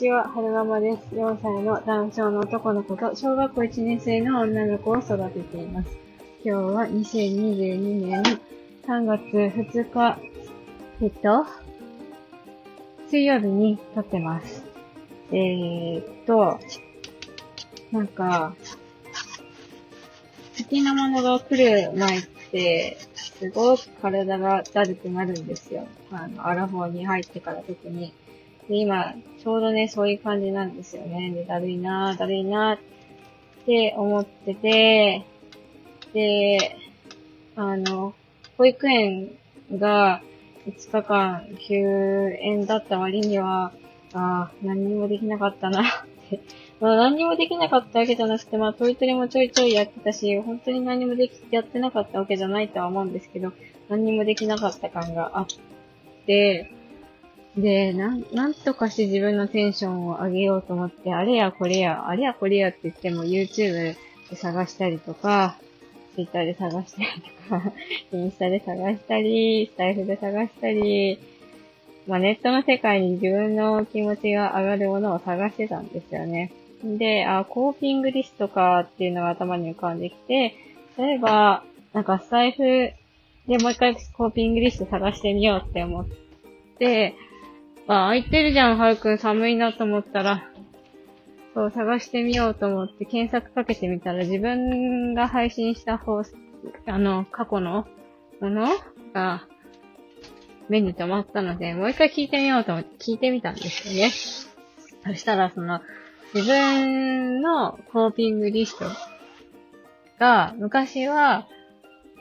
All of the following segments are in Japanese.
ちは、はるままです。4歳のダウン症の男の子と小学校1年生の女の子を育てています。今日は2022年3月2日、えっと、水曜日に撮ってます。えー、っと、なんか、好きなものが来る前って、すごく体がだるくなるんですよ。あの、アラフォーに入ってから特に。で、今、ちょうどね、そういう感じなんですよね。で、だるいなぁ、だるいなぁって思ってて、で、あの、保育園が5日間休園だった割には、ああ、何にもできなかったなって。まあ何にもできなかったわけじゃなくて、まあトイトレもちょいちょいやってたし、本当に何もでき、やってなかったわけじゃないとは思うんですけど、何にもできなかった感があって、で、なん、なんとかして自分のテンションを上げようと思って、あれやこれや、あれやこれやって言っても YouTube で探したりとか、Twitter で探したりとか、インスタで探したり、スタイフで探したり、まあネットの世界に自分の気持ちが上がるものを探してたんですよね。で、あ、コーピングリストかっていうのが頭に浮かんできて、例えば、なんかスタイフでもう一回コーピングリスト探してみようって思って、あ、空いてるじゃん、はるくん寒いなと思ったら、そう、探してみようと思って検索かけてみたら自分が配信した放送、あの、過去のもの？が目に留まったので、もう一回聞いてみようと思って聞いてみたんですよね。そしたら、その、自分のコーピングリストが、昔は、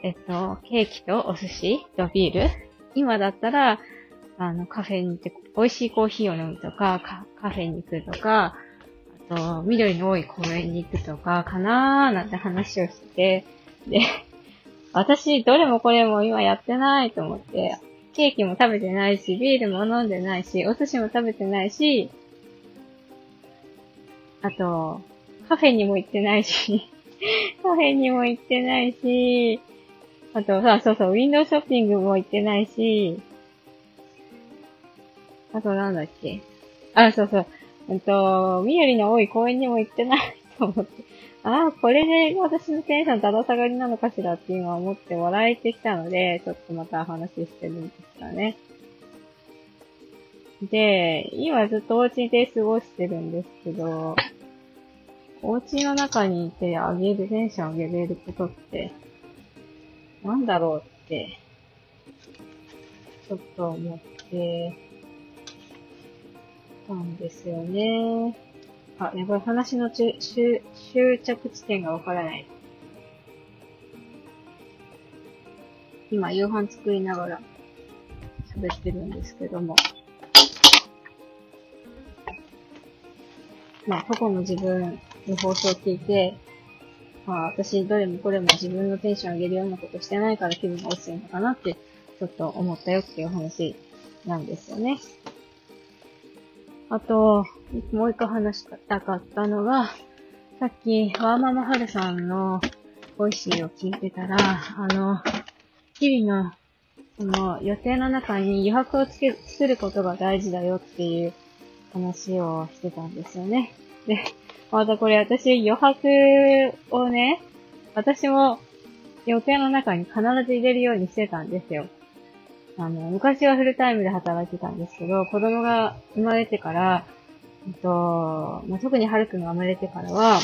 えっと、ケーキとお寿司とビール？今だったら、あの、カフェに行って、美味しいコーヒーを飲むとか、カフェに行くとか、あと、緑の多い公園に行くとか、かなーなんて話をしてて、で、私、どれもこれも今やってないと思って、ケーキも食べてないし、ビールも飲んでないし、お寿司も食べてないし、あと、カフェにも行ってないし、カフェにも行ってないし、あとさ、そうそう、ウィンドウショッピングも行ってないし、あとなんだっけ？あ、そうそう。うんと、緑の多い公園にも行ってないと思って。ああ、これで私のテンションだだ下がりなのかしらって今思って笑えてきたので、ちょっとまた話してるんですがね。で、今ずっとお家で過ごしてるんですけど、お家の中にいてあげる、テンション上げれることって、なんだろうって、ちょっと思ってたんですよね。あ、やばい、話の終終着地点がわからない。今、夕飯作りながら喋ってるんですけども。まあ、過去の自分の放送を聞いて、まあ、私、どれもこれも自分のテンション上げるようなことしてないから気分が落ちてるのかなって、ちょっと思ったよっていう話なんですよね。あと、もう一個話したかったのが、さっき、ワーママハルさんのVoicy を聞いてたら、あの、日々の、その、予定の中に余白をつけ、作ることが大事だよっていう話をしてたんですよね。で、またこれ私余白をね、私も予定の中に必ず入れるようにしてたんですよ。あの、昔はフルタイムで働いてたんですけど、子供が生まれてから、えっと、まあ、特にハルくんが生まれてからは、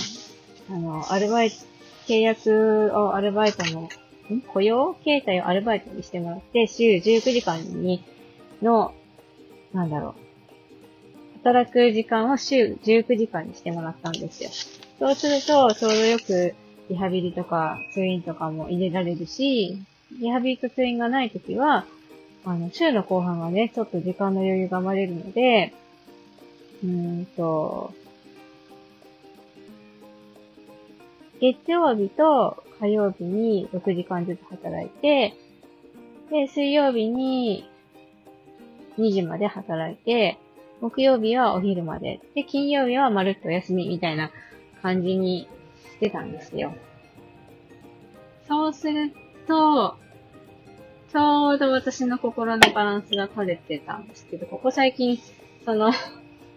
あの、アルバイト、契約をアルバイトの、ん？雇用形態をアルバイトにしてもらって、週19時間に、の、なんだろう。働く時間を週19時間にしてもらったんですよ。そうすると、ちょうどよくリハビリとか通院とかも入れられるし、リハビリと通院がないときは、あの、週の後半はね、ちょっと時間の余裕が生まれるので、うーんと、月曜日と火曜日に6時間ずつ働いて、で、水曜日に2時まで働いて、木曜日はお昼まで、で、金曜日はまるっとお休みみたいな感じにしてたんですよ。そうすると、ちょうど私の心のバランスが取れてたんですけど、ここ最近、その、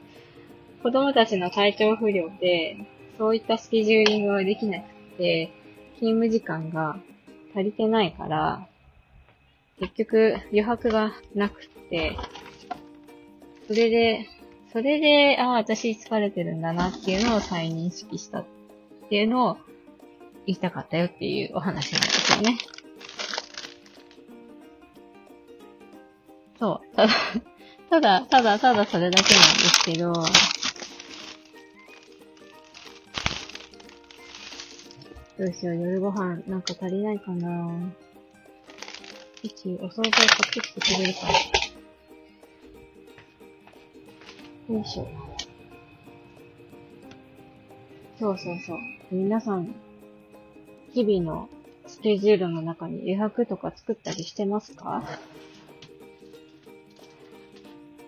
子供たちの体調不良で、そういったスケジューリングができなくて、勤務時間が足りてないから、結局余白がなくて、それで、それで、ああ、私疲れてるんだなっていうのを再認識したっていうのを言いたかったよっていうお話なんですよね。そう。ただ、ただ、ただ、ただそれだけなんですけど、どうしよう、夜ご飯なんか足りないかな一、お惣菜買ってきてくれるかなよいしょ。そうそうそう。皆さん、日々のスケジュールの中に余白とか作ったりしてますか？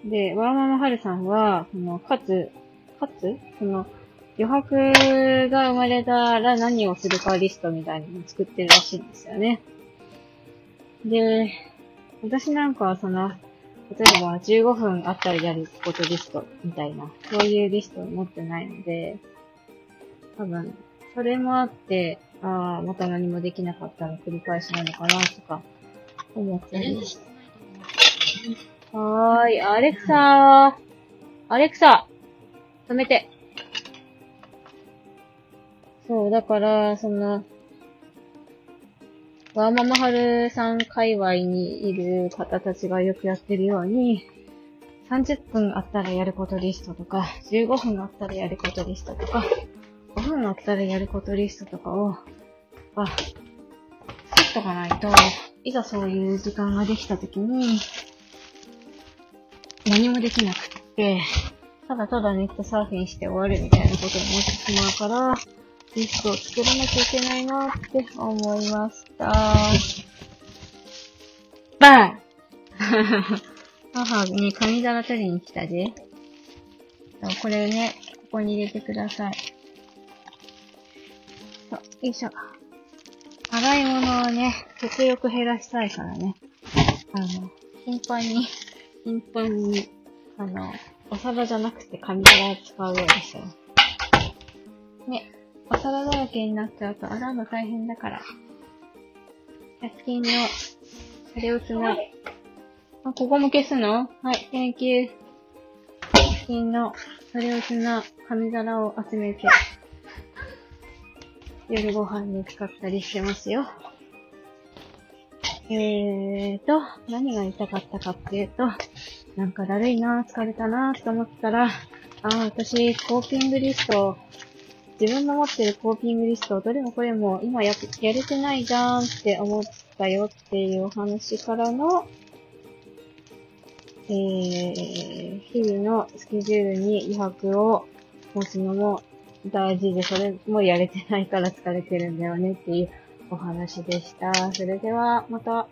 で、ワーママハルさんは、その、かつ、かつ、その、余白が生まれたら何をするかリストみたいなのを作ってるらしいんですよね。で、私なんかはその、例えば15分あったらやることリストみたいな、そういうリストを持ってないので、多分、それもあって、ああ、また何もできなかったの繰り返しなのかなとか、思ったり。はーい、アレクサー。アレクサ止めて。そう、だから、その、ワーママハルさん界隈にいる方たちがよくやってるように、30分あったらやることリストとか、15分あったらやることリストとか、5分あったらやることリストとかを、あ、作っとかないと、いざそういう時間ができた時に、何もできなくって、ただただネットサーフィンして終わるみたいなことになってしまうから、リストを作らなきゃいけないなって思いました。バーン 母に紙皿取りに来たで。これね、ここに入れてください。よいしょ。洗い物をね、極力減らしたいからね。あの、頻繁に、頻繁に、あの、お皿じゃなくて紙皿を使うようにしよう。ね。お皿だらけになっちゃうと洗うの大変だから。100均の、それをつな、あ、ここも消すの？はい、Thank you。100均の、それをつな、紙皿を集めて、夜ご飯に使ったりしてますよ。えーと、何が言いたかったかっていうと、なんかだるいな、疲れたな、と思ったら、あ、私、コーピングリスト自分の持ってるコーピングリスト、どれもこれも今ややれてないじゃんって思ったよっていうお話からの、えー、日々のスケジュールに余白を持つのも大事で、それもやれてないから疲れてるんだよねっていうお話でした。それでは、また。